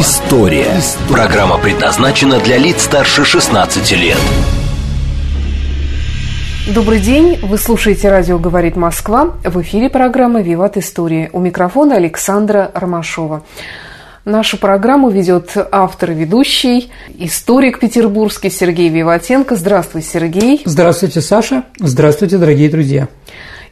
История». Программа предназначена для лиц старше 16 лет. Добрый день, вы слушаете «Радио говорит Москва». В эфире программа «Виват История». У микрофона Александра Ромашова. Нашу программу ведет автор и ведущий, историк петербургский Сергей Виватенко. Здравствуй, Сергей. Здравствуйте, Саша. Здравствуйте, дорогие друзья.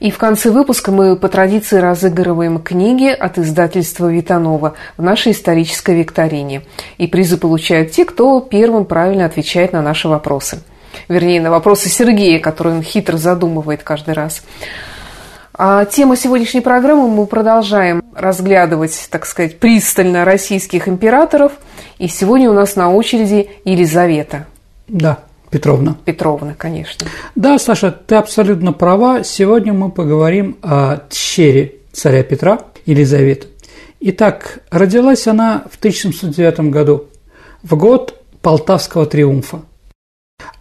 И в конце выпуска мы по традиции разыгрываем книги от издательства Витанова в нашей исторической викторине. И призы получают те, кто первым правильно отвечает на наши вопросы. Вернее, на вопросы Сергея, которые он хитро задумывает каждый раз. А тема сегодняшней программы мы продолжаем разглядывать, так сказать, пристально российских императоров. И сегодня у нас на очереди Елизавета. Да, Петровна. Петровна, конечно. Да, Саша, ты абсолютно права. Сегодня мы поговорим о тщере царя Петра, Елизаветы. Итак, родилась она в 1709 году, в год Полтавского триумфа.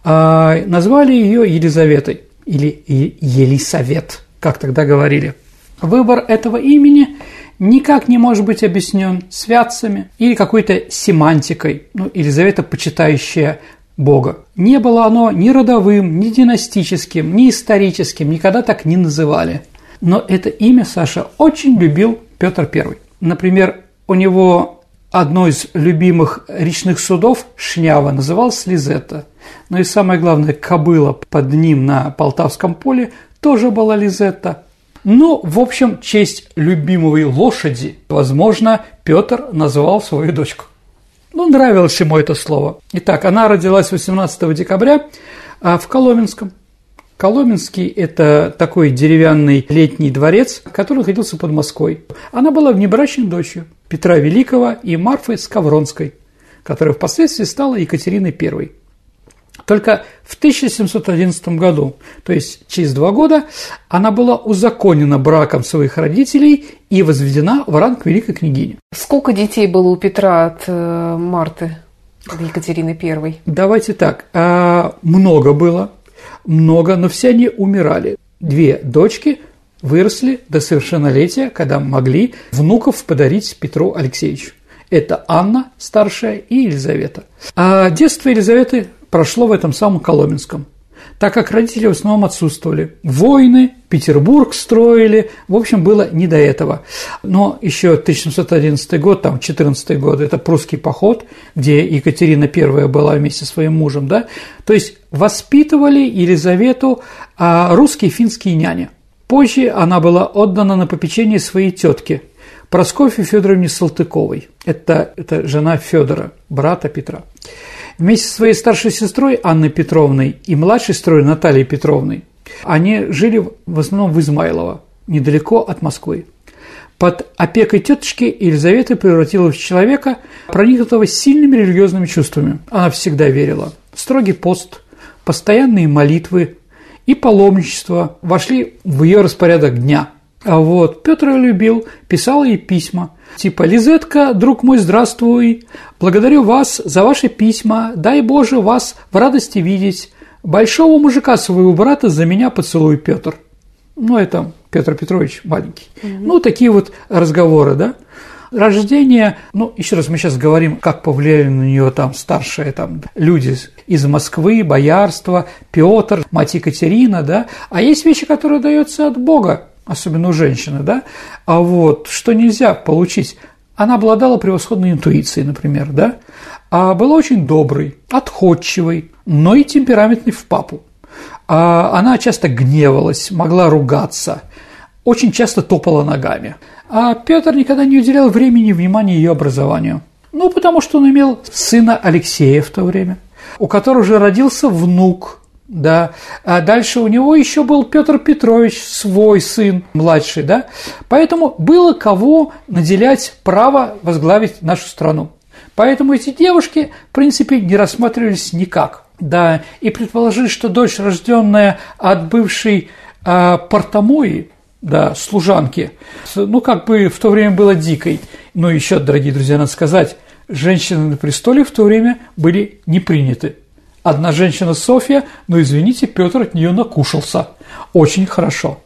А назвали ее Елизаветой или Елисавет – как тогда говорили. Выбор этого имени никак не может быть объяснен святцами или какой-то семантикой, ну, Елизавета, почитающая Бога. Не было оно ни родовым, ни династическим, ни историческим, никогда так не называли. Но это имя Саша очень любил Петр I. Например, у него одно из любимых речных судов Шнява называлось Лизетта. Но и самое главное, кобыла под ним на Полтавском поле тоже была Лизетта. Ну, в общем, честь любимой лошади, возможно, Петр назвал свою дочку. Ну, нравилось ему это слово. Итак, она родилась 18 декабря а, в Коломенском. Коломенский – это такой деревянный летний дворец, который находился под Москвой. Она была внебрачной дочерью Петра Великого и Марфы Скавронской, которая впоследствии стала Екатериной I. Только в 1711 году, то есть через два года, она была узаконена браком своих родителей и возведена в ранг великой княгини. Сколько детей было у Петра от э, Марты, Екатерины I? Давайте так, э, много было, много, но все они умирали. Две дочки выросли до совершеннолетия, когда могли внуков подарить Петру Алексеевичу. Это Анна старшая и Елизавета. А детство Елизаветы прошло в этом самом Коломенском так как родители в основном отсутствовали. Войны, Петербург строили, в общем, было не до этого. Но еще 1711 год, там 14 год, это прусский поход, где Екатерина I была вместе со своим мужем, да, то есть воспитывали Елизавету а, русские финские няни. Позже она была отдана на попечение своей тетки Проскофье Федоровне Салтыковой. Это, это жена Федора, брата Петра. Вместе со своей старшей сестрой Анной Петровной и младшей сестрой Натальей Петровной они жили в основном в Измайлово, недалеко от Москвы. Под опекой тетушки Елизавета превратилась в человека, проникнутого сильными религиозными чувствами. Она всегда верила. Строгий пост, постоянные молитвы и паломничество вошли в ее распорядок дня. А вот Петр ее любил, писал ей письма – Типа «Лизетка, друг мой, здравствуй! Благодарю вас за ваши письма. Дай Боже вас в радости видеть. Большого мужика своего брата за меня поцелуй, Петр». Ну, это Петр Петрович маленький. Угу. Ну, такие вот разговоры, да. Рождение, ну, еще раз мы сейчас говорим, как повлияли на нее там старшие там люди из Москвы, боярство, Петр, мать Екатерина, да. А есть вещи, которые даются от Бога особенно у женщины, да, а вот что нельзя получить, она обладала превосходной интуицией, например, да, а была очень доброй, отходчивой, но и темпераментной в папу. А она часто гневалась, могла ругаться, очень часто топала ногами. А Петр никогда не уделял времени и внимания ее образованию. Ну, потому что он имел сына Алексея в то время, у которого же родился внук – да. А дальше у него еще был Петр Петрович, свой сын, младший, да. Поэтому было кого наделять право возглавить нашу страну. Поэтому эти девушки, в принципе, не рассматривались никак. Да, и предположили, что дочь, рожденная от бывшей э, портомои, да, служанки, ну, как бы в то время была дикой. Но еще, дорогие друзья, надо сказать, женщины на престоле в то время были не приняты. Одна женщина Софья, но, извините, Петр от нее накушался. Очень хорошо.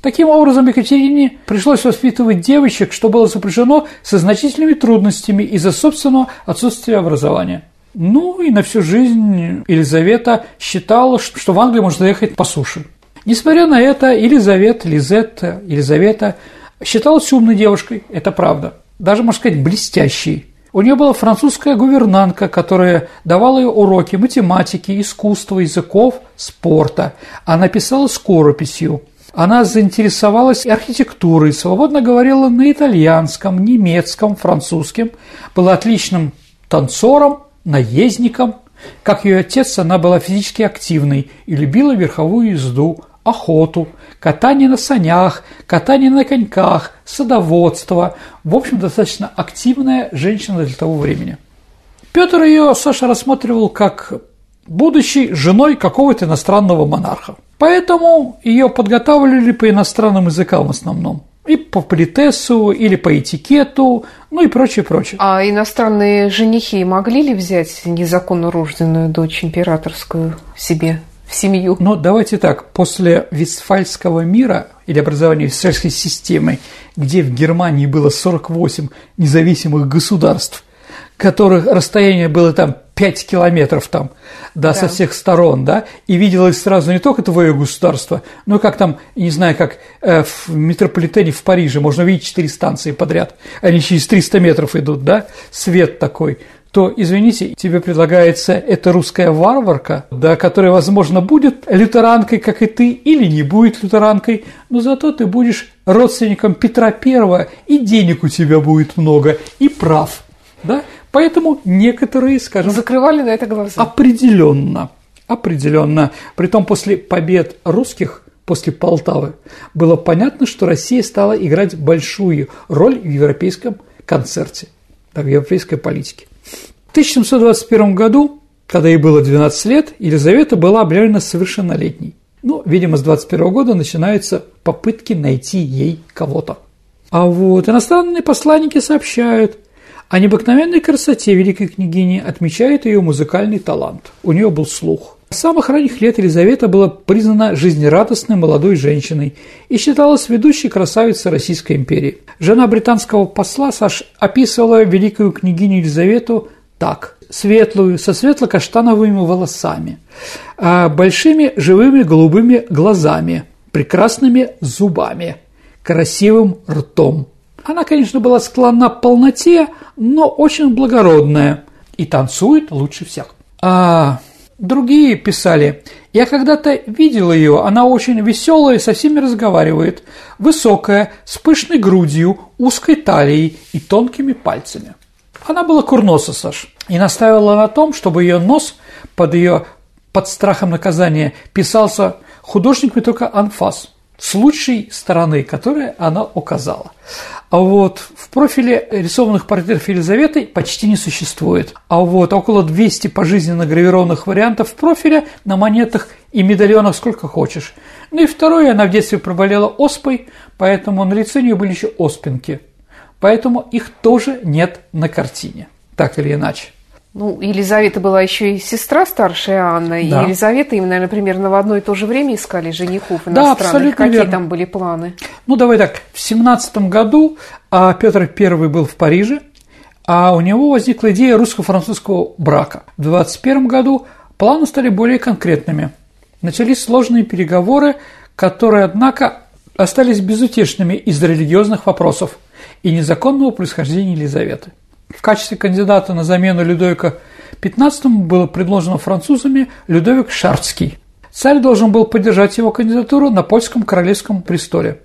Таким образом, Екатерине пришлось воспитывать девочек, что было сопряжено со значительными трудностями из-за собственного отсутствия образования. Ну и на всю жизнь Елизавета считала, что в Англию можно ехать по суше. Несмотря на это, Елизавета, Лизетта, Елизавета считалась умной девушкой, это правда. Даже, можно сказать, блестящей. У нее была французская гувернантка, которая давала ей уроки математики, искусства, языков, спорта. Она писала скорописью. Она заинтересовалась архитектурой, свободно говорила на итальянском, немецком, французском, была отличным танцором, наездником. Как ее отец, она была физически активной и любила верховую езду, охоту, катание на санях, катание на коньках, садоводство. В общем, достаточно активная женщина для того времени. Петр ее, Саша, рассматривал как будущей женой какого-то иностранного монарха. Поэтому ее подготавливали по иностранным языкам в основном. И по политесу, или по этикету, ну и прочее, прочее. А иностранные женихи могли ли взять незаконно рожденную дочь императорскую себе? В семью. Ну, давайте так, после Вестфальского мира или образования Вестфальской системы, где в Германии было 48 независимых государств, которых расстояние было там 5 километров там, да, да, со всех сторон, да, и виделось сразу не только твое государство, но как там, не знаю, как э, в метрополитене в Париже можно видеть 4 станции подряд, они через 300 метров идут, да, свет такой, то, извините, тебе предлагается эта русская варварка, да, которая, возможно, будет лютеранкой, как и ты, или не будет лютеранкой, но зато ты будешь родственником Петра Первого, и денег у тебя будет много, и прав, да? Поэтому некоторые, скажем... Закрывали на это глаза. Определенно, определенно. Притом после побед русских после Полтавы было понятно, что Россия стала играть большую роль в европейском концерте, да, в европейской политике. В 1721 году, когда ей было 12 лет, Елизавета была объявлена совершеннолетней. Ну, видимо, с 21 года начинаются попытки найти ей кого-то. А вот иностранные посланники сообщают о необыкновенной красоте великой княгини, отмечают ее музыкальный талант. У нее был слух. С самых ранних лет Елизавета была признана жизнерадостной молодой женщиной и считалась ведущей красавицей Российской империи. Жена британского посла Саш описывала великую княгиню Елизавету так. Светлую, со светло-каштановыми волосами, а, большими живыми голубыми глазами, прекрасными зубами, красивым ртом. Она, конечно, была склонна к полноте, но очень благородная и танцует лучше всех. А другие писали, я когда-то видел ее, она очень веселая, со всеми разговаривает, высокая, с пышной грудью, узкой талией и тонкими пальцами. Она была курноса, Саш, и настаивала на том, чтобы ее нос под ее под страхом наказания писался художниками только анфас с лучшей стороны, которую она указала. А вот в профиле рисованных портретов Елизаветы почти не существует. А вот около 200 пожизненно гравированных вариантов профиля на монетах и медальонах сколько хочешь. Ну и второе, она в детстве проболела оспой, поэтому на лице у нее были еще оспинки – Поэтому их тоже нет на картине, так или иначе. Ну, Елизавета была еще и сестра старшей Анны, да. и Елизавета им, наверное, примерно в одно и то же время искали женихов иностранных. Да, абсолютно Какие верно. там были планы? Ну, давай так, в семнадцатом году а, Петр I был в Париже, а у него возникла идея русско-французского брака. В 21 году планы стали более конкретными. Начались сложные переговоры, которые, однако, остались безутешными из-за религиозных вопросов – и незаконного происхождения Елизаветы. В качестве кандидата на замену Людовика XV было предложено французами Людовик Шарцкий. Царь должен был поддержать его кандидатуру на польском королевском престоле.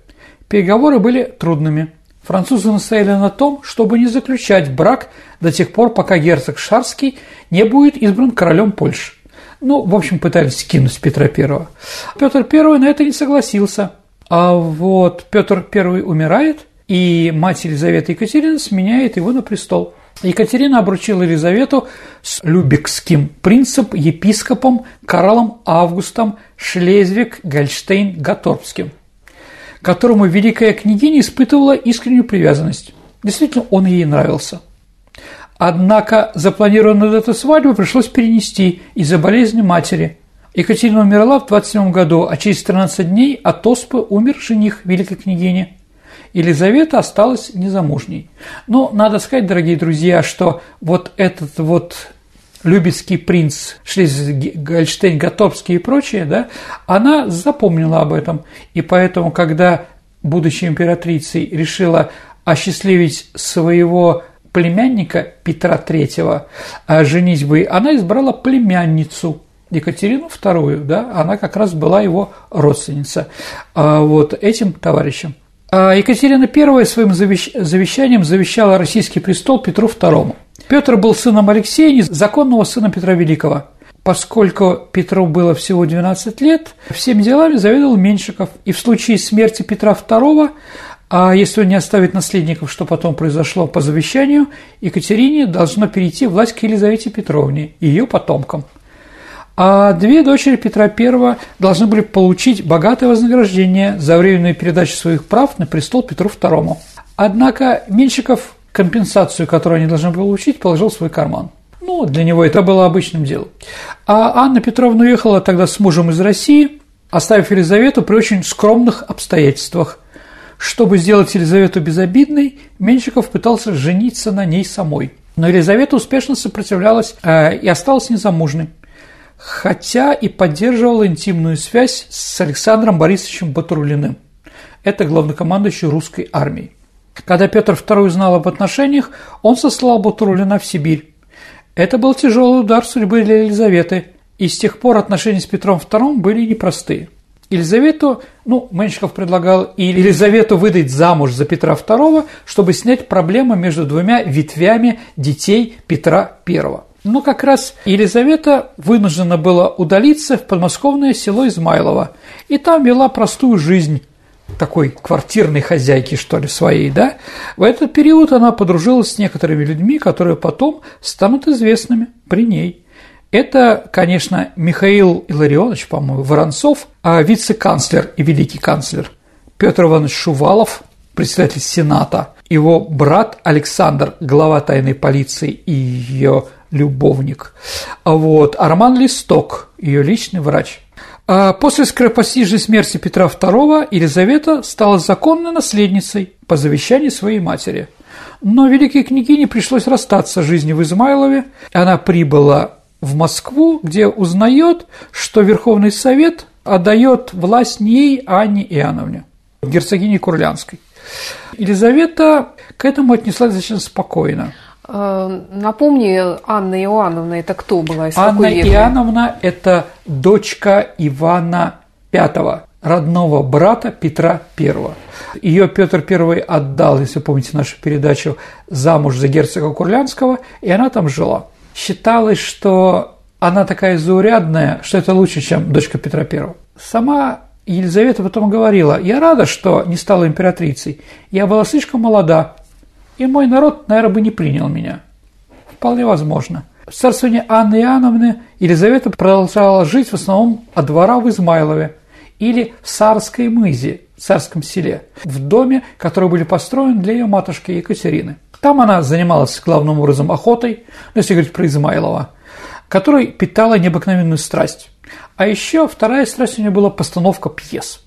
Переговоры были трудными. Французы настояли на том, чтобы не заключать брак до тех пор, пока герцог Шарский не будет избран королем Польши. Ну, в общем, пытались скинуть Петра I. Петр I на это не согласился. А вот Петр I умирает – и мать Елизавета Екатерина сменяет его на престол. Екатерина обручила Елизавету с любекским принцем, епископом Карлом Августом Шлезвиг-Гольштейн-Гаторбским, которому великая княгиня испытывала искреннюю привязанность. Действительно, он ей нравился. Однако запланированную эту свадьбу пришлось перенести из-за болезни матери. Екатерина умерла в 27 году, а через 13 дней от оспы умер жених великой княгини. Елизавета осталась незамужней. Но надо сказать, дорогие друзья, что вот этот вот Любецкий принц, Шлизвиг-Гольштейн, Готовский и прочее, да, она запомнила об этом. И поэтому, когда, будучи императрицей, решила осчастливить своего племянника Петра III а женитьбой, она избрала племянницу Екатерину II, да, она как раз была его родственница, а вот этим товарищем. А Екатерина I своим завещанием завещала российский престол Петру II. Петр был сыном Алексея, законного сына Петра Великого. Поскольку Петру было всего 12 лет, всеми делами заведовал Меньшиков, и в случае смерти Петра II а если он не оставит наследников, что потом произошло по завещанию, Екатерине должно перейти власть к Елизавете Петровне и ее потомкам. А две дочери Петра I должны были получить богатое вознаграждение за временную передачу своих прав на престол Петру II. Однако Меньшиков компенсацию, которую они должны были получить, положил в свой карман. Ну, для него это было обычным делом. А Анна Петровна уехала тогда с мужем из России, оставив Елизавету при очень скромных обстоятельствах – чтобы сделать Елизавету безобидной, Меньшиков пытался жениться на ней самой. Но Елизавета успешно сопротивлялась э, и осталась незамужней, хотя и поддерживала интимную связь с Александром Борисовичем Батурлиным. Это главнокомандующий русской армией. Когда Петр II узнал об отношениях, он сослал Батурлина в Сибирь. Это был тяжелый удар судьбы для Елизаветы, и с тех пор отношения с Петром II были непростые. Елизавету, ну, Меньшиков предлагал и Елизавету выдать замуж за Петра II, чтобы снять проблему между двумя ветвями детей Петра I. Но как раз Елизавета вынуждена была удалиться в подмосковное село Измайлово, и там вела простую жизнь, такой квартирной хозяйки, что ли, своей, да? В этот период она подружилась с некоторыми людьми, которые потом станут известными при ней – это, конечно, Михаил Илларионович, по-моему, Воронцов, а вице-канцлер и великий канцлер Петр Иванович Шувалов, председатель Сената, его брат Александр, глава тайной полиции и ее любовник, а вот Арман Листок, ее личный врач. А после скоропостижной смерти Петра II Елизавета стала законной наследницей по завещанию своей матери. Но великой княгине пришлось расстаться с жизнью в Измайлове. Она прибыла в Москву, где узнает, что Верховный Совет отдает власть не ей, а Анне Иоанновне, герцогине Курлянской. Елизавета к этому отнеслась достаточно спокойно. А, напомни, Анна Иоанновна – это кто была? Из Анна Иоанновна – это дочка Ивана V, родного брата Петра I. Ее Петр I отдал, если помните нашу передачу, замуж за герцога Курлянского, и она там жила считалось, что она такая заурядная, что это лучше, чем дочка Петра I. Сама Елизавета потом говорила, я рада, что не стала императрицей, я была слишком молода, и мой народ, наверное, бы не принял меня. Вполне возможно. В царствовании Анны Иоанновны Елизавета продолжала жить в основном от двора в Измайлове или в Сарской мызе, в Царском селе, в доме, который были построены для ее матушки Екатерины. Там она занималась главным образом охотой, ну, если говорить про Измайлова, которой питала необыкновенную страсть. А еще вторая страсть у нее была постановка пьес.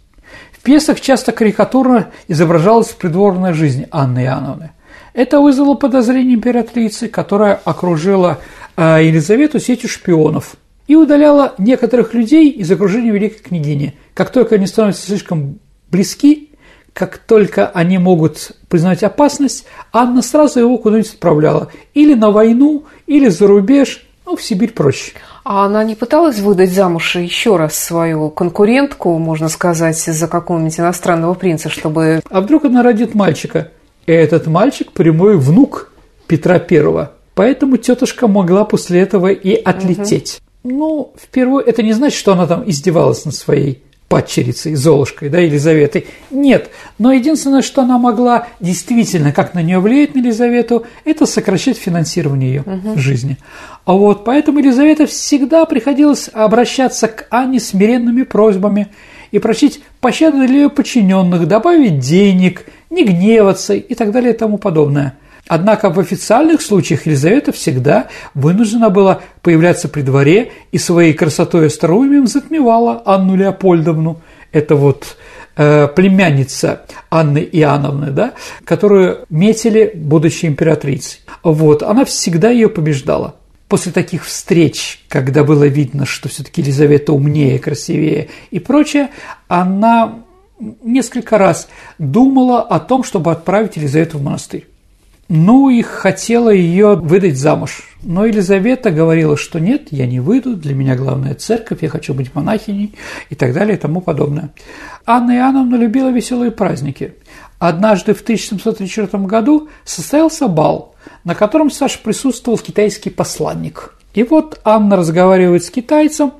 В пьесах часто карикатурно изображалась придворная жизнь Анны Иоанновны. Это вызвало подозрение императрицы, которая окружила э, Елизавету сетью шпионов и удаляла некоторых людей из окружения великой княгини. Как только они становятся слишком близки, как только они могут признать опасность, Анна сразу его куда-нибудь отправляла. Или на войну, или за рубеж, ну, в Сибирь проще. А она не пыталась выдать замуж еще раз свою конкурентку, можно сказать, за какого-нибудь иностранного принца, чтобы... А вдруг она родит мальчика? И этот мальчик прямой внук Петра Первого. Поэтому тетушка могла после этого и отлететь. Угу. Ну, впервые это не значит, что она там издевалась над своей падчерицей, Золушкой, да, Елизаветой. Нет, но единственное, что она могла действительно, как на нее влиять, на Елизавету, это сокращать финансирование ее угу. жизни. А вот поэтому Елизавета всегда приходилось обращаться к Анне смиренными просьбами и просить пощады для ее подчиненных, добавить денег, не гневаться и так далее и тому подобное – Однако в официальных случаях Елизавета всегда вынуждена была появляться при дворе и своей красотой и остроумием затмевала Анну Леопольдовну. Это вот э, племянница Анны Иоанновны, да, которую метили, будучи императрицей. Вот, она всегда ее побеждала. После таких встреч, когда было видно, что все-таки Елизавета умнее, красивее и прочее, она несколько раз думала о том, чтобы отправить Елизавету в монастырь. Ну и хотела ее выдать замуж. Но Елизавета говорила, что нет, я не выйду, для меня главная церковь, я хочу быть монахиней и так далее и тому подобное. Анна Иоанновна любила веселые праздники. Однажды в 1734 году состоялся бал, на котором Саша присутствовал китайский посланник. И вот Анна разговаривает с китайцем,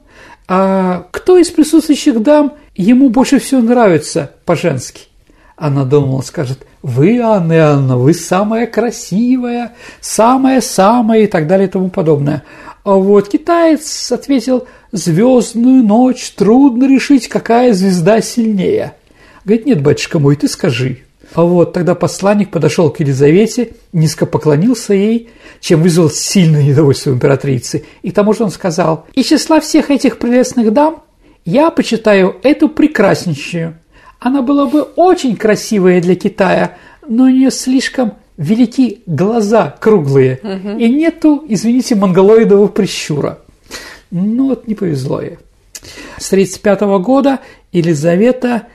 а кто из присутствующих дам ему больше всего нравится по-женски? Она думала, скажет, вы, Анна Иоанна, вы самая красивая, самая-самая и так далее и тому подобное. А вот китаец ответил, звездную ночь трудно решить, какая звезда сильнее. Говорит, нет, батюшка мой, ты скажи. А вот тогда посланник подошел к Елизавете, низко поклонился ей, чем вызвал сильное недовольство императрицы. И тому же он сказал, из числа всех этих прелестных дам я почитаю эту прекраснейшую – она была бы очень красивая для Китая, но у нее слишком велики глаза круглые, угу. и нету, извините, монголоидового прищура. Ну вот не повезло ей. С 1935 года Елизавета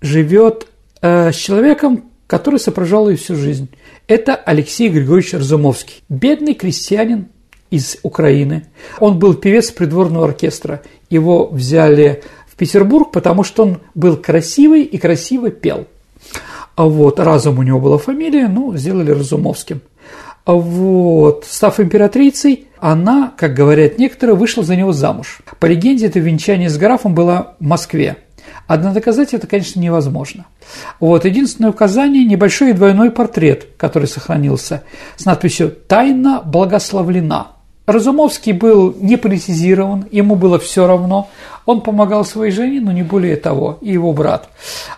живет э, с человеком, который сопровождал ее всю жизнь. Это Алексей Григорьевич Разумовский, бедный крестьянин из Украины. Он был певец придворного оркестра. Его взяли Петербург, потому что он был красивый и красиво пел. А вот, Разум у него была фамилия, ну, сделали Разумовским. А вот, став императрицей, она, как говорят некоторые, вышла за него замуж. По легенде, это венчание с графом было в Москве. Однако доказать это, конечно, невозможно. Вот, единственное указание – небольшой двойной портрет, который сохранился, с надписью «Тайна благословлена». Разумовский был не политизирован, ему было все равно. Он помогал своей жене, но не более того, и его брат.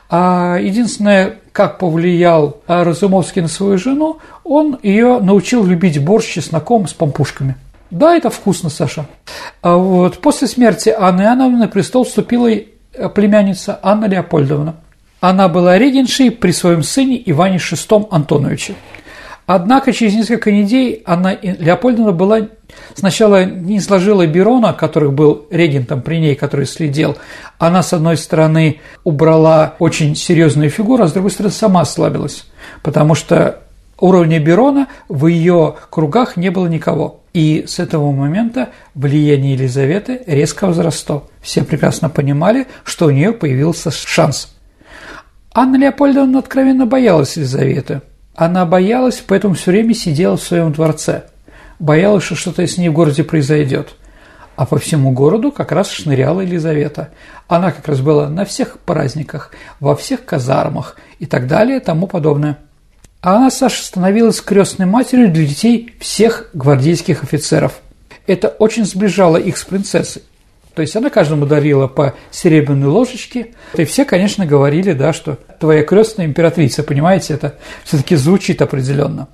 А единственное, как повлиял Разумовский на свою жену, он ее научил любить борщ чесноком с помпушками. Да, это вкусно, Саша. А вот после смерти Анны Иоанновны на престол вступила племянница Анна Леопольдовна. Она была регеншей при своем сыне Иване VI Антоновиче. Однако через несколько недель Анна Леопольдовна была сначала не сложила Берона, который был регентом при ней, который следил. Она, с одной стороны, убрала очень серьезную фигуру, а с другой стороны, сама ослабилась, потому что уровня Берона в ее кругах не было никого. И с этого момента влияние Елизаветы резко возросло. Все прекрасно понимали, что у нее появился шанс. Анна Леопольдовна откровенно боялась Елизаветы – она боялась, поэтому все время сидела в своем дворце. Боялась, что что-то с ней в городе произойдет. А по всему городу как раз шныряла Елизавета. Она как раз была на всех праздниках, во всех казармах и так далее тому подобное. А она, Саша, становилась крестной матерью для детей всех гвардейских офицеров. Это очень сближало их с принцессой. То есть она каждому дарила по серебряной ложечке. И все, конечно, говорили, да, что твоя крестная императрица, понимаете, это все-таки звучит определенно.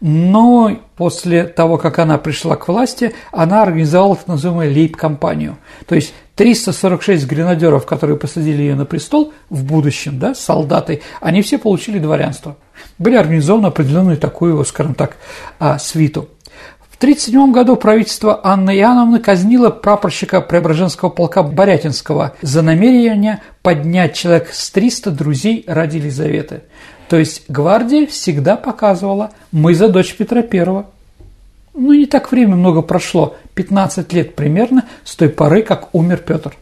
Но после того, как она пришла к власти, она организовала так называемую лейб-компанию. То есть 346 гренадеров, которые посадили ее на престол в будущем, да, солдаты, они все получили дворянство. Были организованы определенную такую, скажем так, а, свиту. В 1937 году правительство Анны Иоанновны казнило прапорщика Преображенского полка Борятинского за намерение поднять человек с 300 друзей ради Елизаветы. То есть гвардия всегда показывала «мы за дочь Петра I». Ну, не так время много прошло, 15 лет примерно с той поры, как умер Петр.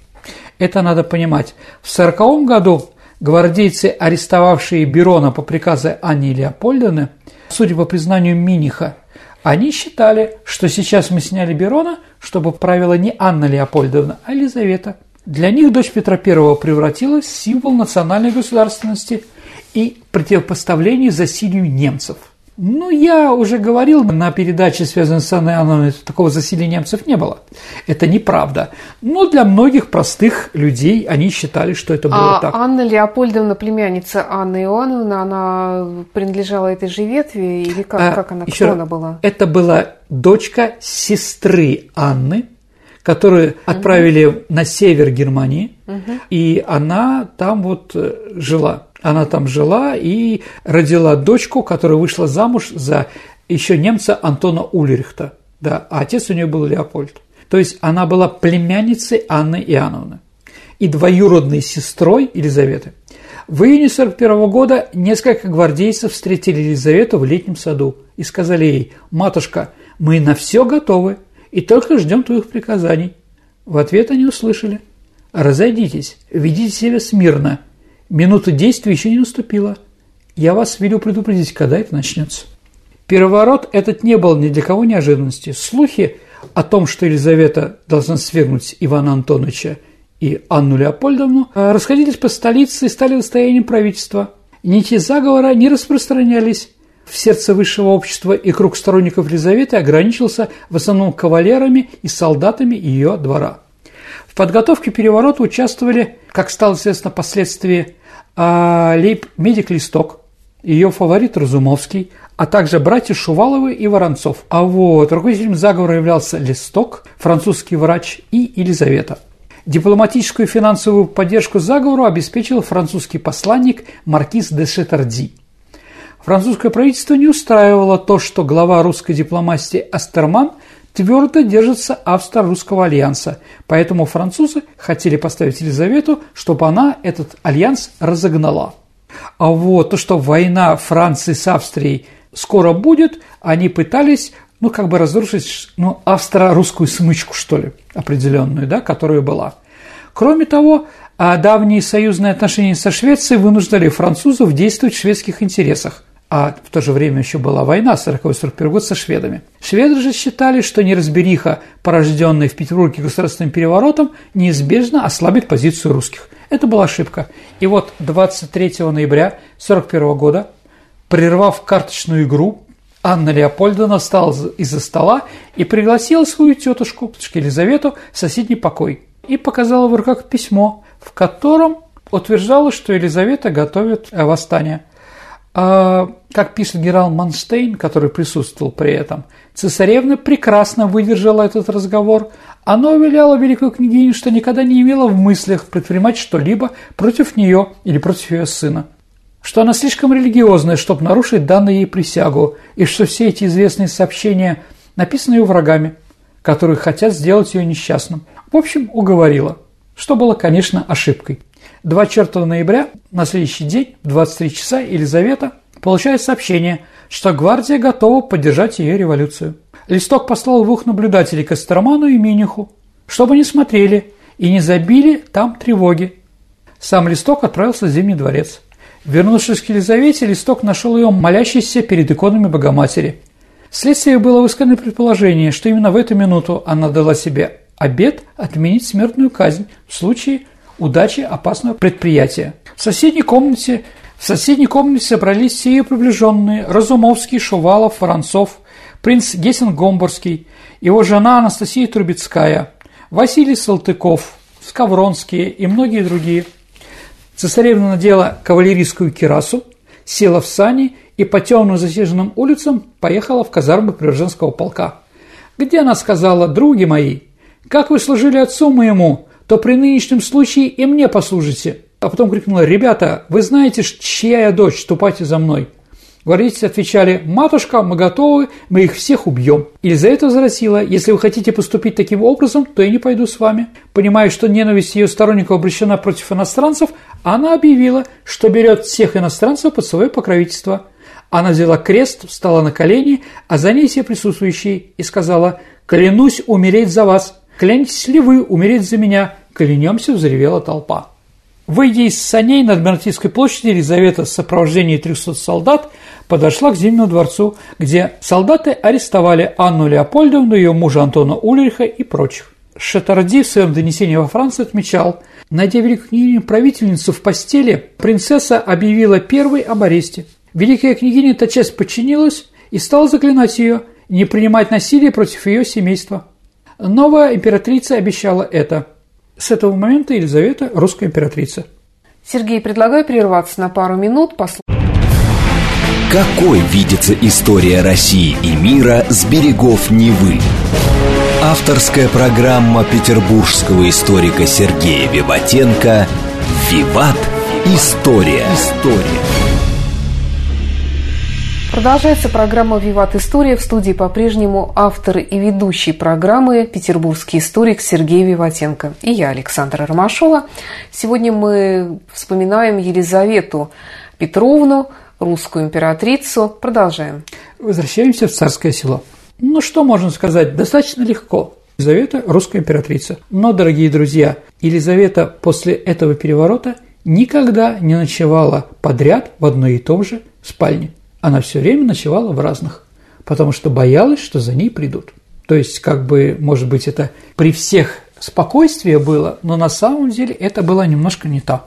Это надо понимать. В 1940 году гвардейцы, арестовавшие Берона по приказу Анны Леопольдовны, судя по признанию Миниха, они считали, что сейчас мы сняли Берона, чтобы правила не Анна Леопольдовна, а Елизавета. Для них дочь Петра I превратилась в символ национальной государственности и противопоставления засилию немцев – ну, я уже говорил на передаче, связанной с Анной Иоанновной, такого засилия немцев не было. Это неправда. Но для многих простых людей они считали, что это было а так. Анна Леопольдовна, племянница Анны Иоанновны, она принадлежала этой же ветви? Или как, а, как она, кто раз, она была? Это была дочка сестры Анны, которую угу. отправили на север Германии, угу. и она там вот э, жила. Она там жила и родила дочку, которая вышла замуж за еще немца Антона Ульрихта. Да, а отец у нее был Леопольд. То есть она была племянницей Анны Иоанновны и двоюродной сестрой Елизаветы. В июне 41 года несколько гвардейцев встретили Елизавету в летнем саду и сказали ей, «Матушка, мы на все готовы и только ждем твоих приказаний». В ответ они услышали, «Разойдитесь, ведите себя смирно, Минута действия еще не наступила. Я вас велю предупредить, когда это начнется. Переворот этот не был ни для кого неожиданностью. Слухи о том, что Елизавета должна свергнуть Ивана Антоновича и Анну Леопольдовну, э, расходились по столице и стали достоянием правительства. Нити заговора не распространялись в сердце высшего общества, и круг сторонников Елизаветы ограничился в основном кавалерами и солдатами ее двора. Подготовке переворота участвовали, как стало известно впоследствии, а, лейб-медик Листок, ее фаворит Разумовский, а также братья Шуваловы и Воронцов. А вот руководителем заговора являлся Листок, французский врач и Елизавета. Дипломатическую и финансовую поддержку заговору обеспечил французский посланник Маркиз де Шетарди. Французское правительство не устраивало то, что глава русской дипломатии Астерман твердо держится австро-русского альянса, поэтому французы хотели поставить Елизавету, чтобы она этот альянс разогнала. А вот то, что война Франции с Австрией скоро будет, они пытались, ну, как бы разрушить, ну, австро-русскую смычку, что ли, определенную, да, которая была. Кроме того, а давние союзные отношения со Швецией вынуждали французов действовать в шведских интересах а в то же время еще была война 40-41 год со шведами. Шведы же считали, что неразбериха, порожденная в Петербурге государственным переворотом, неизбежно ослабит позицию русских. Это была ошибка. И вот 23 ноября 1941 года, прервав карточную игру, Анна Леопольдовна встала из-за стола и пригласила свою тетушку, тетушку Елизавету, в соседний покой и показала в руках письмо, в котором утверждала, что Елизавета готовит восстание – а, как пишет генерал Манштейн, который присутствовал при этом, цесаревна прекрасно выдержала этот разговор. Она уверяла великую княгиню, что никогда не имела в мыслях предпринимать что-либо против нее или против ее сына. Что она слишком религиозная, чтобы нарушить данную ей присягу, и что все эти известные сообщения написаны ее врагами, которые хотят сделать ее несчастным. В общем, уговорила, что было, конечно, ошибкой. 24 ноября, на следующий день, в 23 часа, Елизавета получает сообщение, что гвардия готова поддержать ее революцию. Листок послал двух наблюдателей к Костерману и Миниху, чтобы они смотрели и не забили там тревоги. Сам Листок отправился в Зимний дворец. Вернувшись к Елизавете, Листок нашел ее молящейся перед иконами Богоматери. Вследствие было высказано предположение, что именно в эту минуту она дала себе обет отменить смертную казнь в случае удачи опасного предприятия. В соседней комнате, в соседней комнате собрались все ее приближенные – Разумовский, Шувалов, Воронцов, принц Гессен-Гомборский, его жена Анастасия Трубецкая, Василий Салтыков, Скавронские и многие другие. Цесаревна надела кавалерийскую кирасу, села в сани и по темным засиженным улицам поехала в казармы Преображенского полка, где она сказала «Други мои, как вы служили отцу моему, то при нынешнем случае и мне послужите». А потом крикнула, «Ребята, вы знаете, чья я дочь, ступайте за мной». Гвардейцы отвечали, «Матушка, мы готовы, мы их всех убьем». Елизавета возразила, «Если вы хотите поступить таким образом, то я не пойду с вами». Понимая, что ненависть ее сторонников обращена против иностранцев, она объявила, что берет всех иностранцев под свое покровительство. Она взяла крест, встала на колени, а за ней все присутствующие, и сказала, «Клянусь умереть за вас». «Клянетесь ли вы умереть за меня?» «Клянемся!» – взревела толпа. Выйдя из саней на Адмиралтейской площади, Елизавета в сопровождении 300 солдат подошла к Зимнему дворцу, где солдаты арестовали Анну Леопольдовну, ее мужа Антона Ульриха и прочих. Шатарди в своем донесении во Францию отмечал, найдя великую княгиню правительницу в постели, принцесса объявила первой об аресте. Великая княгиня тотчас подчинилась и стала заклинать ее не принимать насилие против ее семейства. Новая императрица обещала это. С этого момента Елизавета – русская императрица. Сергей, предлагаю прерваться на пару минут, послушать. Какой видится история России и мира с берегов Невы? Авторская программа петербургского историка Сергея Виватенко «Виват. История». История. Продолжается программа «Виват История». В студии по-прежнему автор и ведущий программы петербургский историк Сергей Виватенко и я, Александра Ромашова. Сегодня мы вспоминаем Елизавету Петровну, русскую императрицу. Продолжаем. Возвращаемся в царское село. Ну, что можно сказать? Достаточно легко. Елизавета – русская императрица. Но, дорогие друзья, Елизавета после этого переворота никогда не ночевала подряд в одной и том же спальне. Она все время ночевала в разных, потому что боялась, что за ней придут. То есть, как бы, может быть, это при всех спокойствие было, но на самом деле это было немножко не то.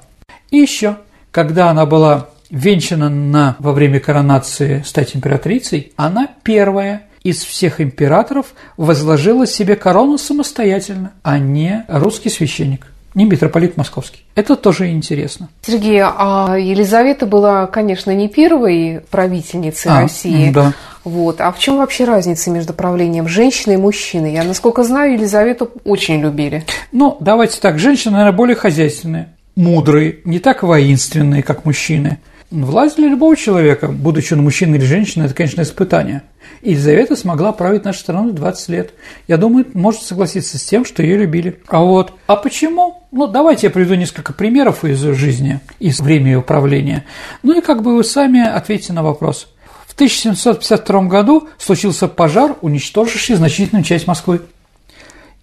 И еще, когда она была венчана на, во время коронации стать императрицей, она первая из всех императоров возложила себе корону самостоятельно, а не русский священник, не митрополит московский. Это тоже интересно. Сергей, а Елизавета была, конечно, не первой правительницей а, России. Да. Вот. А в чем вообще разница между правлением женщины и мужчины? Я, насколько знаю, Елизавету очень любили. Ну, давайте так, женщины, наверное, более хозяйственные, мудрые, не так воинственные, как мужчины. Власть для любого человека, будучи он мужчина или женщина, это, конечно, испытание. Елизавета смогла править нашу страну 20 лет. Я думаю, может согласиться с тем, что ее любили. А вот, а почему? Ну, давайте я приведу несколько примеров из жизни, из времени ее правления. Ну и как бы вы сами ответите на вопрос. В 1752 году случился пожар, уничтоживший значительную часть Москвы.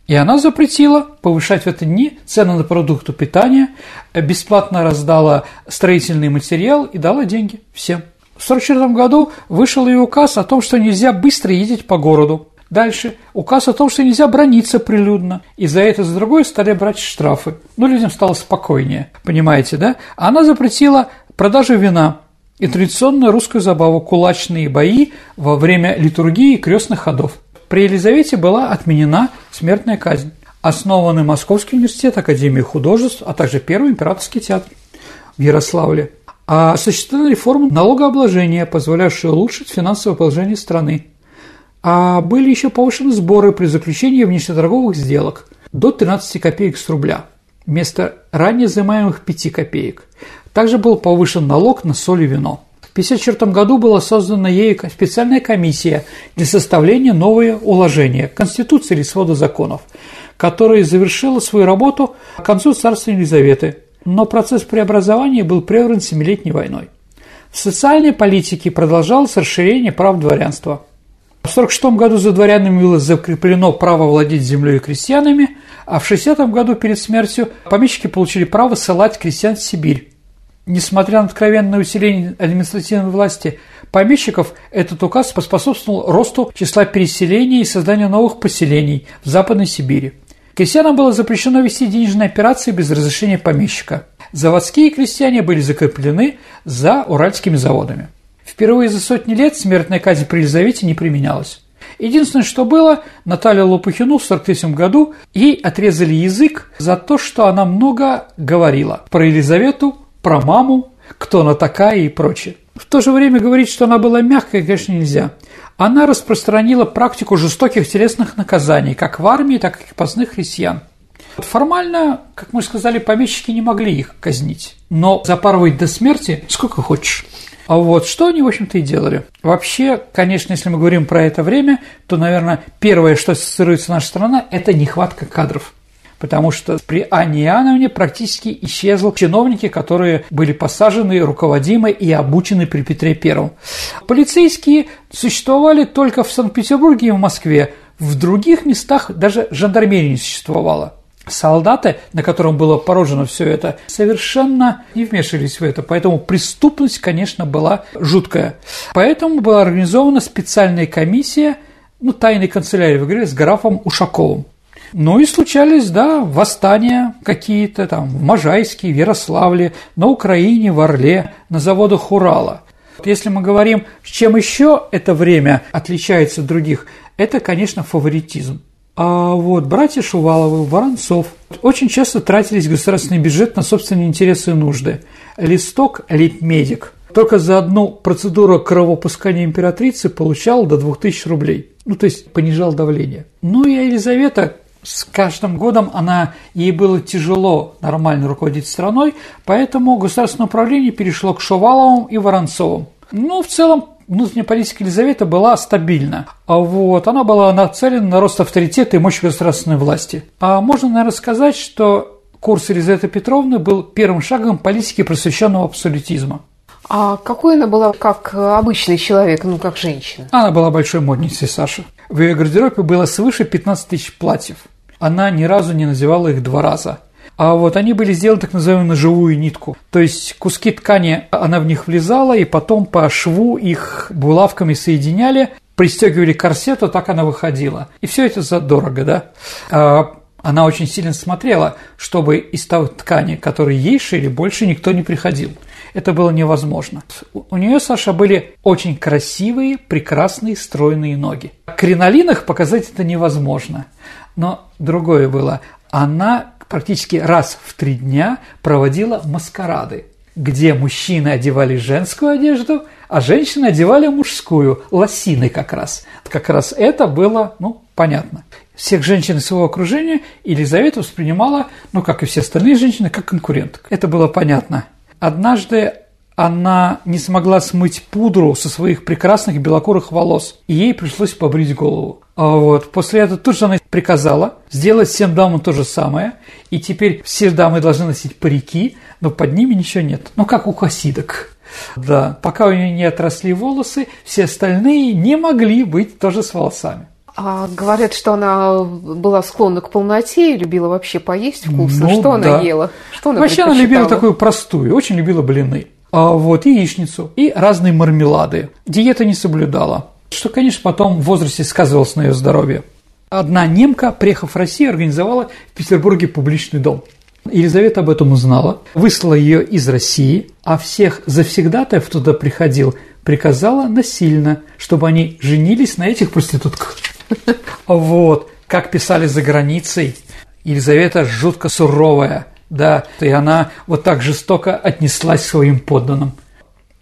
И она запретила повышать в эти дни цены на продукты питания, бесплатно раздала строительный материал и дала деньги всем. В 1944 году вышел и указ о том, что нельзя быстро ездить по городу. Дальше указ о том, что нельзя брониться прилюдно. И за это, за другое стали брать штрафы. Но людям стало спокойнее, понимаете, да? Она запретила продажу вина и традиционную русскую забаву – кулачные бои во время литургии и крестных ходов. При Елизавете была отменена смертная казнь. Основаны Московский университет, Академия художеств, а также Первый императорский театр в Ярославле. А осуществлена реформа налогообложения, позволявшая улучшить финансовое положение страны. А были еще повышены сборы при заключении внешнеторговых сделок до 13 копеек с рубля вместо ранее взимаемых 5 копеек. Также был повышен налог на соль и вино. 1954 году была создана ею специальная комиссия для составления нового уложения Конституции или свода законов, которая завершила свою работу к концу царства Елизаветы, но процесс преобразования был прерван Семилетней войной. В социальной политике продолжалось расширение прав дворянства. В 1946 году за дворянами было закреплено право владеть землей и крестьянами, а в 1960 году перед смертью помещики получили право ссылать крестьян в Сибирь. Несмотря на откровенное усиление административной власти помещиков, этот указ поспособствовал росту числа переселений и созданию новых поселений в Западной Сибири. Крестьянам было запрещено вести денежные операции без разрешения помещика. Заводские крестьяне были закреплены за уральскими заводами. Впервые за сотни лет смертная казнь при Елизавете не применялась. Единственное, что было, Наталья Лопухину в 1943 году ей отрезали язык за то, что она много говорила про Елизавету, про маму, кто она такая и прочее. В то же время говорить, что она была мягкой, конечно, нельзя. Она распространила практику жестоких телесных наказаний, как в армии, так и крепостных крестьян. Формально, как мы сказали, помещики не могли их казнить, но запарывать до смерти сколько хочешь. А вот что они, в общем-то, и делали. Вообще, конечно, если мы говорим про это время, то, наверное, первое, что ассоциируется наша страна, это нехватка кадров потому что при Анне Иоанновне практически исчезли чиновники, которые были посажены, руководимы и обучены при Петре Первом. Полицейские существовали только в Санкт-Петербурге и в Москве, в других местах даже жандармерии не существовало. Солдаты, на котором было порожено все это, совершенно не вмешивались в это, поэтому преступность, конечно, была жуткая. Поэтому была организована специальная комиссия, ну, тайной канцелярии, вы говорили, с графом Ушаковым. Ну и случались, да, восстания какие-то там в Можайске, в Ярославле, на Украине, в Орле, на заводах Урала. Если мы говорим, с чем еще это время отличается от других, это, конечно, фаворитизм. А вот братья Шуваловы, Воронцов очень часто тратились государственный бюджет на собственные интересы и нужды. Листок «Литмедик» только за одну процедуру кровопускания императрицы получал до 2000 рублей. Ну, то есть понижал давление. Ну и Елизавета с каждым годом она, ей было тяжело нормально руководить страной, поэтому государственное управление перешло к Шуваловым и Воронцовым. Ну, в целом, внутренняя политика Елизаветы была стабильна. А вот, она была нацелена на рост авторитета и мощи государственной власти. А можно, наверное, сказать, что курс Елизаветы Петровны был первым шагом политики просвещенного абсолютизма. А какой она была как обычный человек, ну, как женщина? Она была большой модницей, Саша. В ее гардеробе было свыше 15 тысяч платьев. Она ни разу не надевала их два раза. А вот они были сделаны так называемую на живую нитку. То есть куски ткани, она в них влезала, и потом по шву их булавками соединяли, пристегивали к корсету, так она выходила. И все это задорого, да? А она очень сильно смотрела, чтобы из той ткани, которую ей шили, больше никто не приходил. Это было невозможно. У нее, Саша, были очень красивые, прекрасные, стройные ноги. В кринолинах показать это невозможно. Но другое было. Она практически раз в три дня проводила маскарады, где мужчины одевали женскую одежду, а женщины одевали мужскую, лосины как раз. Как раз это было, ну, понятно. Всех женщин из своего окружения Елизавета воспринимала, ну, как и все остальные женщины, как конкуренток. Это было понятно. Однажды она не смогла смыть пудру со своих прекрасных белокурых волос, и ей пришлось побрить голову. А вот. После этого тут же она приказала сделать всем дамам то же самое, и теперь все дамы должны носить парики, но под ними ничего нет. Ну, как у хасидок. Да, пока у нее не отросли волосы, все остальные не могли быть тоже с волосами. А говорят, что она была склонна к полноте и любила вообще поесть вкусно. Ну, что да. она ела? Что она Вообще она любила такую простую, очень любила блины. А вот яичницу и разные мармелады. Диета не соблюдала, что, конечно, потом в возрасте сказывалось на ее здоровье. Одна немка, приехав в Россию, организовала в Петербурге публичный дом. Елизавета об этом узнала, выслала ее из России, а всех завсегдатаев туда приходил, приказала насильно, чтобы они женились на этих проститутках. Вот, как писали за границей, Елизавета жутко суровая, да, и она вот так жестоко отнеслась к своим подданным.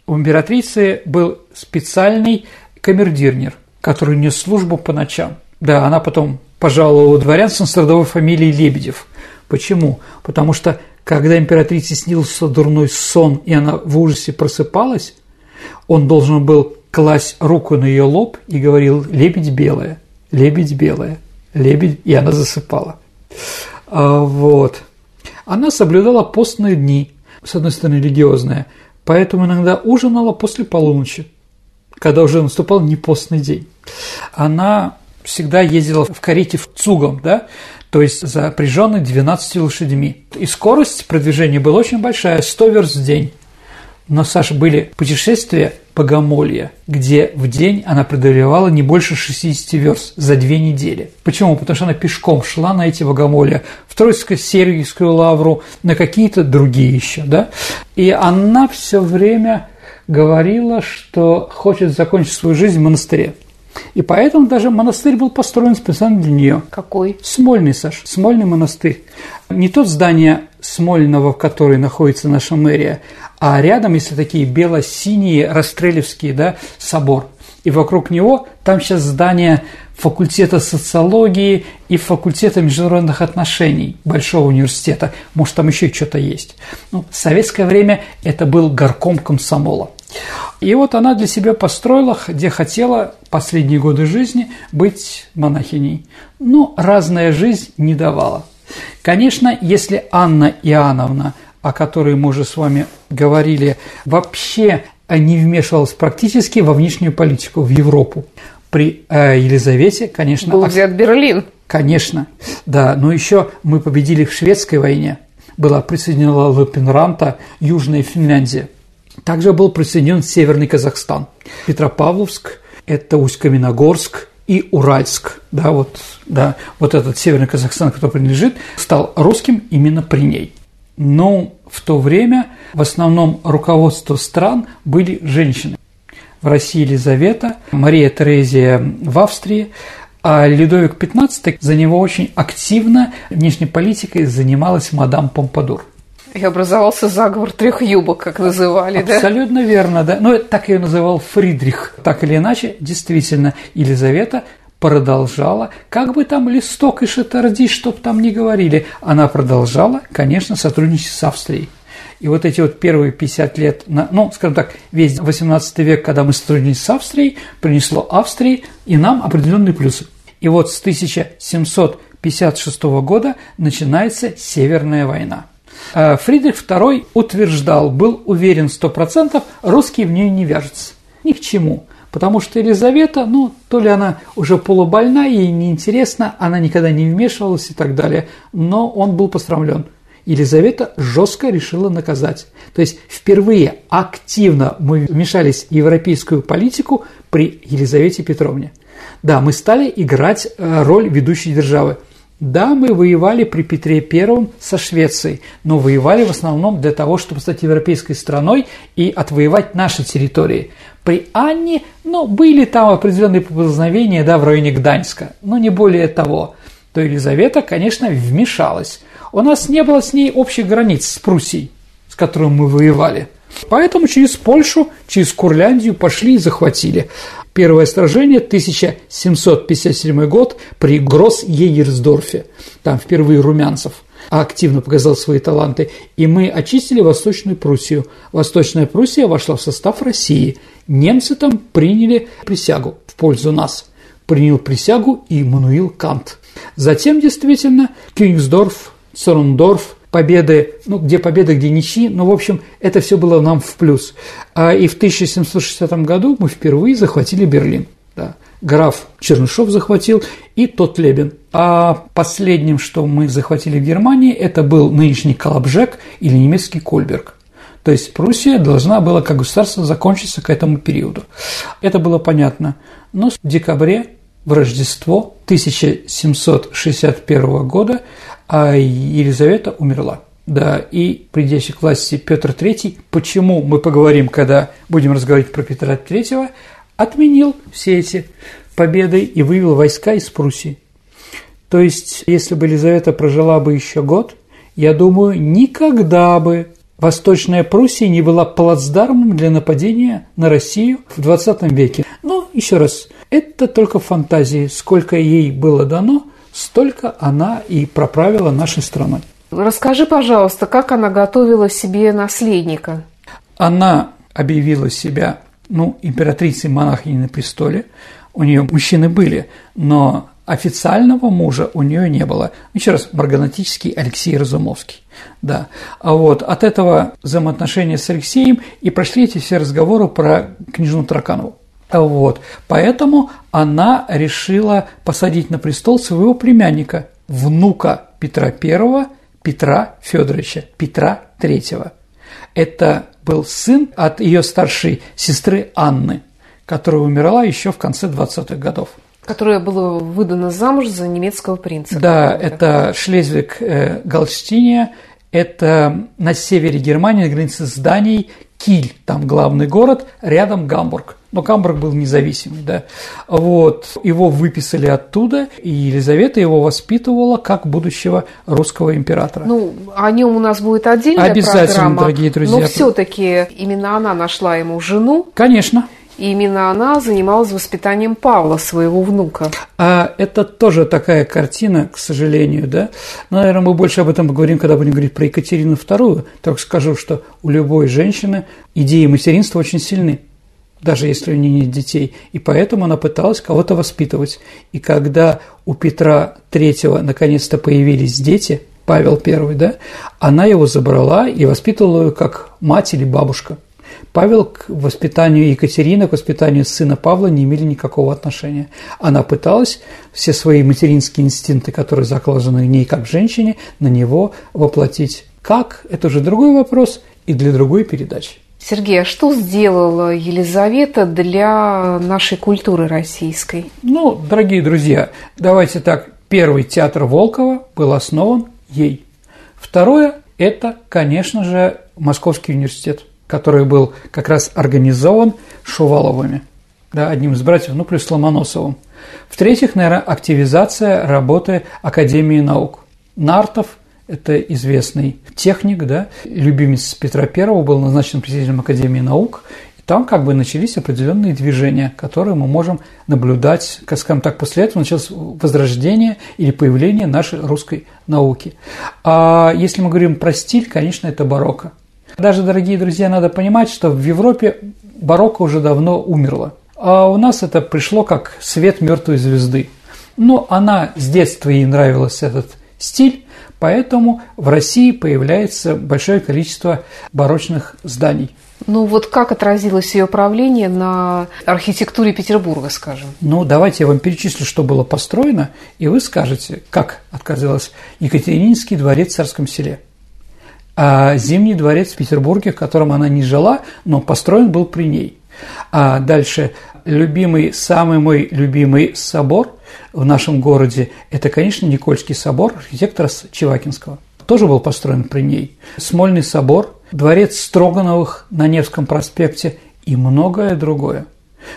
У императрицы был специальный камердирнер, который нес службу по ночам. Да, она потом пожаловала дворянством с родовой фамилией Лебедев. Почему? Потому что когда императрице снился дурной сон, и она в ужасе просыпалась, он должен был класть руку на ее лоб и говорил «лебедь белая» лебедь белая, лебедь, и она засыпала. А, вот. Она соблюдала постные дни, с одной стороны, религиозная, поэтому иногда ужинала после полуночи, когда уже наступал непостный день. Она всегда ездила в карете в цугом, да, то есть запряженной 12 лошадьми. И скорость продвижения была очень большая, 100 верст в день. Но, Саша, были путешествия Богомолья, где в день она преодолевала не больше 60 верст за две недели. Почему? Потому что она пешком шла на эти Богомолья, в Троицко-Сергиевскую лавру, на какие-то другие еще, да? И она все время говорила, что хочет закончить свою жизнь в монастыре. И поэтому даже монастырь был построен специально для нее. Какой? Смольный, Саш, Смольный монастырь. Не тот здание Смольного, в которой находится наша мэрия, а рядом, если такие бело-синие, Растрелевские, да, собор. И вокруг него там сейчас здание факультета социологии и факультета международных отношений Большого университета. Может, там еще что-то есть. Ну, в советское время это был горком комсомола. И вот она для себя построила, где хотела последние годы жизни быть монахиней. Но разная жизнь не давала. Конечно, если Анна Иоанновна, о которой мы уже с вами говорили, вообще не вмешивалась практически во внешнюю политику, в Европу, при э, Елизавете, конечно... Был взят Берлин. Конечно, да. Но еще мы победили в шведской войне. Была присоединена Лапенранта, Южная Финляндия. Также был присоединен Северный Казахстан. Петропавловск, это Усть-Каменогорск и Уральск, да, вот, да, вот этот северный Казахстан, который принадлежит, стал русским именно при ней. Но в то время в основном руководство стран были женщины. В России Елизавета, Мария Терезия в Австрии, а Людовик XV за него очень активно внешней политикой занималась мадам Помпадур. И образовался заговор трех юбок, как называли, Абсолютно да? Абсолютно верно, да. Но так ее называл Фридрих. Так или иначе, действительно, Елизавета продолжала, как бы там листок и шатарди, чтоб там не говорили, она продолжала, конечно, сотрудничать с Австрией. И вот эти вот первые 50 лет, ну, скажем так, весь 18 век, когда мы сотрудничали с Австрией, принесло Австрии и нам определенные плюсы. И вот с 1756 года начинается Северная война. Э, Фридрих II утверждал, был уверен 100%, русские в нее не вяжутся. Ни к чему. Потому что Елизавета, ну, то ли она уже полубольна, ей неинтересно, она никогда не вмешивалась и так далее, но он был посрамлен. Елизавета жестко решила наказать. То есть впервые активно мы вмешались в европейскую политику при Елизавете Петровне. Да, мы стали играть э, роль ведущей державы. Да, мы воевали при Петре I со Швецией, но воевали в основном для того, чтобы стать европейской страной и отвоевать наши территории. При Анне, ну, были там определенные поползновения, да, в районе Гданьска, но не более того. То Елизавета, конечно, вмешалась. У нас не было с ней общих границ с Пруссией, с которой мы воевали. Поэтому через Польшу, через Курляндию пошли и захватили. Первое сражение 1757 год при Гросс-Егерсдорфе. Там впервые Румянцев активно показал свои таланты, и мы очистили Восточную Пруссию. Восточная Пруссия вошла в состав России. Немцы там приняли присягу в пользу нас. Принял присягу и Мануил Кант. Затем, действительно, Кюнигсдорф, Сорундорф, победы, ну, где победы, где ничьи, но, в общем, это все было нам в плюс. А, и в 1760 году мы впервые захватили Берлин. Да. Граф Чернышов захватил и тот Лебен. А последним, что мы захватили в Германии, это был нынешний Калабжек или немецкий Кольберг. То есть Пруссия должна была как государство закончиться к этому периоду. Это было понятно. Но в декабре, в Рождество 1761 года а Елизавета умерла. Да, и придящий к власти Петр III, почему мы поговорим, когда будем разговаривать про Петра III, отменил все эти победы и вывел войска из Пруссии. То есть, если бы Елизавета прожила бы еще год, я думаю, никогда бы Восточная Пруссия не была плацдармом для нападения на Россию в 20 веке. Но, еще раз, это только фантазии, сколько ей было дано – столько она и проправила нашей страной. Расскажи, пожалуйста, как она готовила себе наследника? Она объявила себя, ну, императрицей монархини на престоле. У нее мужчины были, но официального мужа у нее не было. Еще раз, марганатический Алексей Разумовский. Да. А вот от этого взаимоотношения с Алексеем и прошли эти все разговоры про княжну Тараканову. Вот. Поэтому она решила посадить на престол своего племянника, внука Петра I, Петра Федоровича, Петра III. Это был сын от ее старшей сестры Анны, которая умерла еще в конце 20-х годов. Которая была выдана замуж за немецкого принца. Да, это Шлезвиг э, Галштиния, это на севере Германии, на границе с Данией, Киль, там главный город, рядом Гамбург. Но Гамбург был независимый, да. Вот, его выписали оттуда, и Елизавета его воспитывала как будущего русского императора. Ну, о нем у нас будет отдельная Обязательно, программа. дорогие друзья. Но все-таки именно она нашла ему жену. Конечно. И именно она занималась воспитанием Павла, своего внука. А это тоже такая картина, к сожалению, да. Но, наверное, мы больше об этом поговорим, когда будем говорить про Екатерину II. Только скажу, что у любой женщины идеи материнства очень сильны даже если у нее нет детей. И поэтому она пыталась кого-то воспитывать. И когда у Петра III наконец-то появились дети, Павел I, да, она его забрала и воспитывала ее как мать или бабушка. Павел к воспитанию Екатерины, к воспитанию сына Павла не имели никакого отношения. Она пыталась все свои материнские инстинкты, которые закладываны в ней как женщине, на него воплотить. Как? Это уже другой вопрос и для другой передачи. Сергей, а что сделала Елизавета для нашей культуры российской? Ну, дорогие друзья, давайте так. Первый театр Волкова был основан ей. Второе – это, конечно же, Московский университет, который был как раз организован Шуваловыми, да, одним из братьев, ну, плюс Ломоносовым. В-третьих, наверное, активизация работы Академии наук. Нартов это известный техник, да, любимец Петра I, был назначен председателем Академии наук. И там как бы начались определенные движения, которые мы можем наблюдать, как скажем так, после этого началось возрождение или появление нашей русской науки. А если мы говорим про стиль, конечно, это барокко. Даже, дорогие друзья, надо понимать, что в Европе барокко уже давно умерло. А у нас это пришло как свет мертвой звезды. Но она с детства ей нравился этот стиль, Поэтому в России появляется большое количество барочных зданий. Ну вот как отразилось ее правление на архитектуре Петербурга, скажем? Ну давайте я вам перечислю, что было построено, и вы скажете, как отказалась Екатерининский дворец в Царском селе. А Зимний дворец в Петербурге, в котором она не жила, но построен был при ней. А дальше любимый, самый мой любимый собор в нашем городе – это, конечно, Никольский собор архитектора Чевакинского. Тоже был построен при ней. Смольный собор, дворец Строгановых на Невском проспекте и многое другое.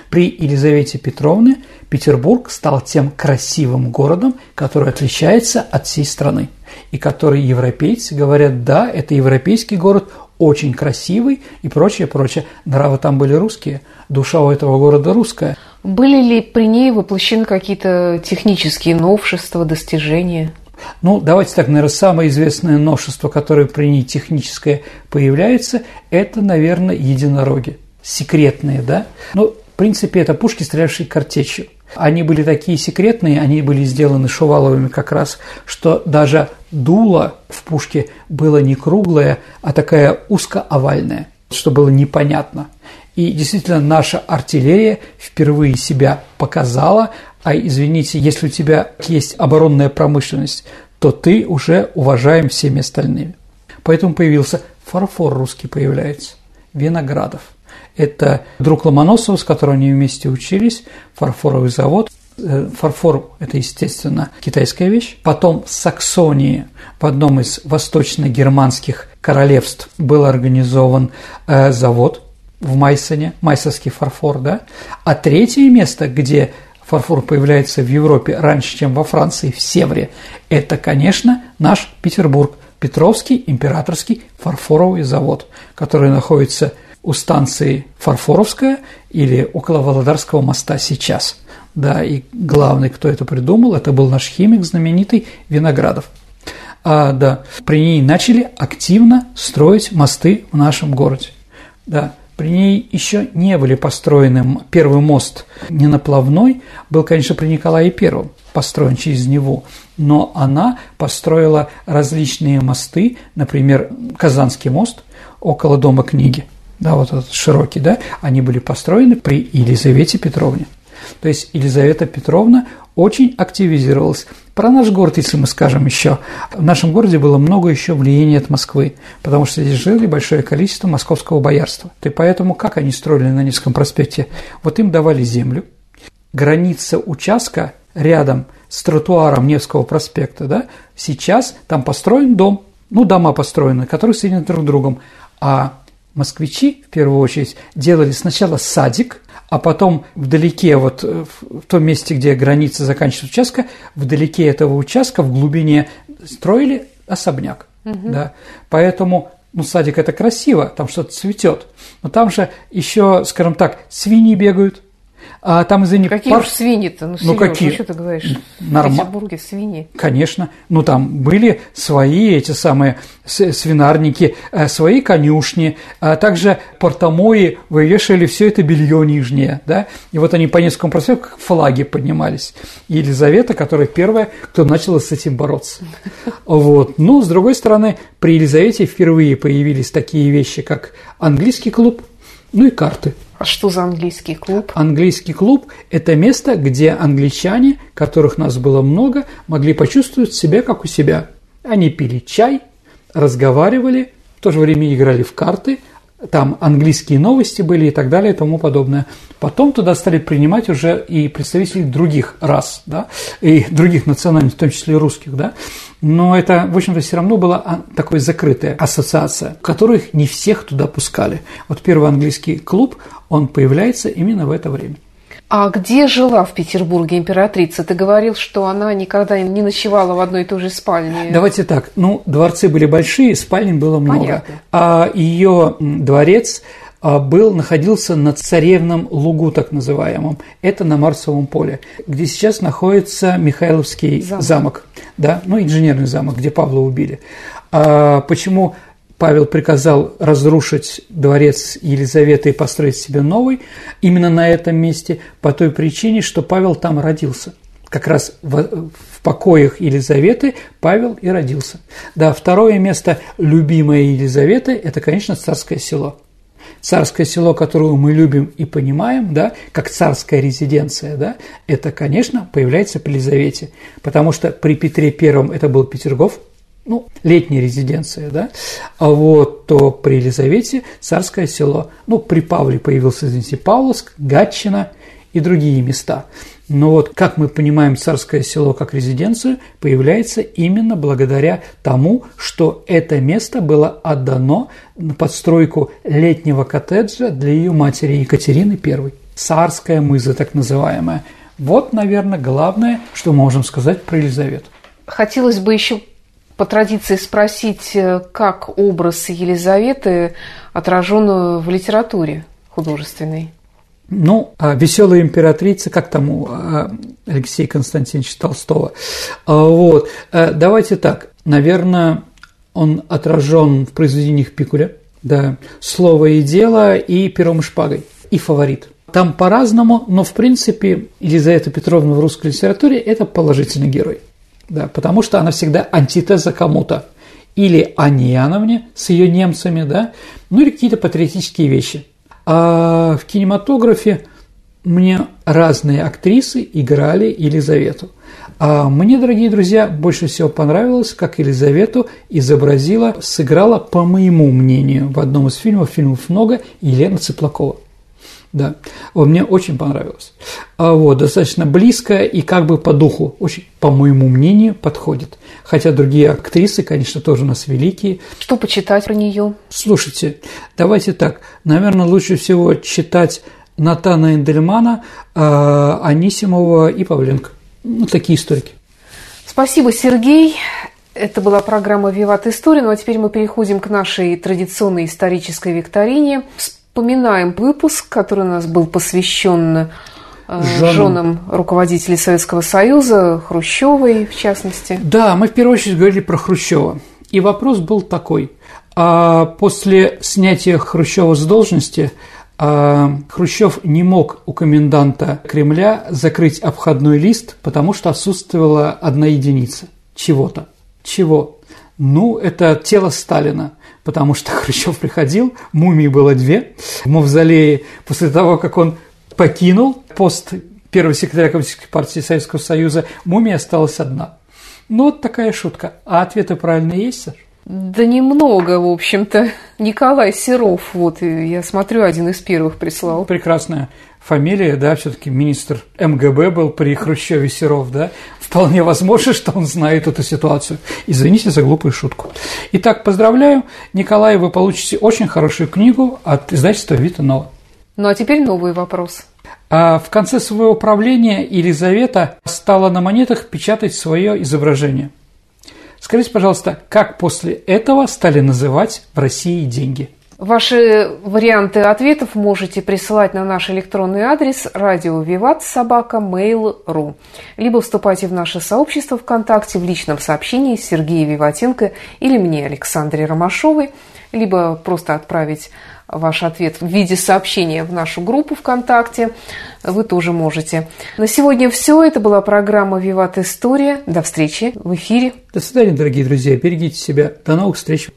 При Елизавете Петровне Петербург стал тем красивым городом, который отличается от всей страны. И который европейцы говорят, да, это европейский город, очень красивый и прочее, прочее. Нравы там были русские, душа у этого города русская. Были ли при ней воплощены какие-то технические новшества, достижения? Ну, давайте так, наверное, самое известное новшество, которое при ней техническое появляется, это, наверное, единороги. Секретные, да? Ну, в принципе, это пушки, стрелявшие картечью. Они были такие секретные, они были сделаны Шуваловыми как раз, что даже дуло в пушке было не круглое, а такая узкоовальная, что было непонятно. И действительно, наша артиллерия впервые себя показала, а извините, если у тебя есть оборонная промышленность, то ты уже уважаем всеми остальными. Поэтому появился фарфор русский появляется, Виноградов – это друг Ломоносова, с которым они вместе учились, фарфоровый завод. Э, фарфор – это, естественно, китайская вещь. Потом в Саксонии, в одном из восточно-германских королевств, был организован э, завод в Майсоне, майсовский фарфор, да. А третье место, где фарфор появляется в Европе раньше, чем во Франции, в Севре, это, конечно, наш Петербург, Петровский императорский фарфоровый завод, который находится у станции Фарфоровская или около Володарского моста сейчас. Да, и главный, кто это придумал, это был наш химик знаменитый Виноградов. А, да, при ней начали активно строить мосты в нашем городе. Да, при ней еще не были построены первый мост не наплавной, был, конечно, при Николае Первом построен через него, но она построила различные мосты, например, Казанский мост около Дома книги – да, вот этот широкий, да, они были построены при Елизавете Петровне. То есть Елизавета Петровна очень активизировалась. Про наш город, если мы скажем еще, в нашем городе было много еще влияния от Москвы, потому что здесь жили большое количество московского боярства. И поэтому как они строили на Невском проспекте? Вот им давали землю, граница участка рядом с тротуаром Невского проспекта, да, сейчас там построен дом, ну, дома построены, которые соединены друг с другом, а москвичи, в первую очередь, делали сначала садик, а потом вдалеке, вот э, в том месте, где граница заканчивается участка, вдалеке этого участка, в глубине строили особняк. Угу. Да. Поэтому ну, садик это красиво, там что-то цветет. Но там же еще, скажем так, свиньи бегают, а там, извини, Какие пар... уж свиньи-то? Ну, ну какие? Ну, что ты говоришь? Норм... В Петербурге свиньи. Конечно. Ну, там были свои эти самые свинарники, э, свои конюшни, а также портомои вывешивали все это белье нижнее, да, и вот они по нескольким проспекту флаги поднимались. И Елизавета, которая первая, кто начала с этим бороться. Вот. Но, с другой стороны, при Елизавете впервые появились такие вещи, как английский клуб, ну и карты – а что за английский клуб? Английский клуб – это место, где англичане, которых нас было много, могли почувствовать себя как у себя. Они пили чай, разговаривали, в то же время играли в карты, там английские новости были и так далее и тому подобное. Потом туда стали принимать уже и представители других рас, да, и других национальностей, в том числе русских, да. Но это, в общем-то, все равно была а, такая закрытая ассоциация, которых не всех туда пускали. Вот первый английский клуб, он появляется именно в это время. А где жила в Петербурге императрица? Ты говорил, что она никогда не ночевала в одной и той же спальне. Давайте так. Ну, дворцы были большие, спальни было много. Понятно. А ее дворец а, был, находился на царевном лугу, так называемом. Это на Марсовом поле, где сейчас находится Михайловский замок. замок да, ну, инженерный замок, где Павла убили. А почему Павел приказал разрушить дворец Елизаветы и построить себе новый именно на этом месте по той причине, что Павел там родился. Как раз в, в покоях Елизаветы Павел и родился. Да, второе место любимое Елизаветы – это, конечно, царское село. Царское село, которое мы любим и понимаем, да, как царская резиденция, да, это, конечно, появляется при Елизавете, потому что при Петре Первом это был Петергоф, ну, летняя резиденция, да, а вот, то при Елизавете царское село, ну, при Павле появился, извините, Павловск, Гатчина и другие места. Но вот, как мы понимаем, царское село как резиденцию появляется именно благодаря тому, что это место было отдано на подстройку летнего коттеджа для ее матери Екатерины I. Царская мыза, так называемая. Вот, наверное, главное, что можем сказать про Елизавету. Хотелось бы еще по традиции спросить, э, как образ Елизаветы отражен в литературе художественной? Ну, а «Веселая императрица», как там у а, Алексея Константиновича Толстого. А, вот. Э, давайте так. Наверное, он отражен в произведениях Пикуля. Да. «Слово и дело» и «Пером и шпагой» и «Фаворит». Там по-разному, но, в принципе, Елизавета Петровна в русской литературе – это положительный герой да, потому что она всегда антитеза кому-то. Или Анне Яновне с ее немцами, да, ну или какие-то патриотические вещи. А в кинематографе мне разные актрисы играли Елизавету. А мне, дорогие друзья, больше всего понравилось, как Елизавету изобразила, сыграла, по моему мнению, в одном из фильмов, фильмов много, Елена Цыплакова. Да, вот, мне очень понравилось. А вот, достаточно близко и как бы по духу, очень, по моему мнению, подходит. Хотя другие актрисы, конечно, тоже у нас великие. Что почитать про нее? Слушайте, давайте так. Наверное, лучше всего читать Натана Эндельмана, а, Анисимова и Павленко. Ну, такие историки. Спасибо, Сергей. Это была программа «Виват История». Ну а теперь мы переходим к нашей традиционной исторической викторине вспоминаем выпуск, который у нас был посвящен э, женам. женам руководителей Советского Союза, Хрущевой в частности. Да, мы в первую очередь говорили про Хрущева. И вопрос был такой. А после снятия Хрущева с должности а Хрущев не мог у коменданта Кремля закрыть обходной лист, потому что отсутствовала одна единица чего-то. Чего? Ну, это тело Сталина потому что Хрущев приходил, мумии было две. В мавзолее после того, как он покинул пост первого секретаря Коммунистической партии Советского Союза, мумия осталась одна. Ну, вот такая шутка. А ответы правильные есть, Саш? Да немного, в общем-то. Николай Серов, вот, я смотрю, один из первых прислал. Прекрасная фамилия, да, все-таки министр МГБ был при Хрущеве Серов, да. Вполне возможно, что он знает эту ситуацию. Извините за глупую шутку. Итак, поздравляю, Николай, вы получите очень хорошую книгу от издательства Вита Нова. Ну а теперь новый вопрос. А в конце своего правления Елизавета стала на монетах печатать свое изображение. Скажите, пожалуйста, как после этого стали называть в России деньги? Ваши варианты ответов можете присылать на наш электронный адрес радио Виват собака mail.ru либо вступайте в наше сообщество ВКонтакте в личном сообщении Сергея Виватенко или мне, Александре Ромашовой, либо просто отправить ваш ответ в виде сообщения в нашу группу ВКонтакте. Вы тоже можете. На сегодня все. Это была программа «Виват История». До встречи в эфире. До свидания, дорогие друзья. Берегите себя. До новых встреч.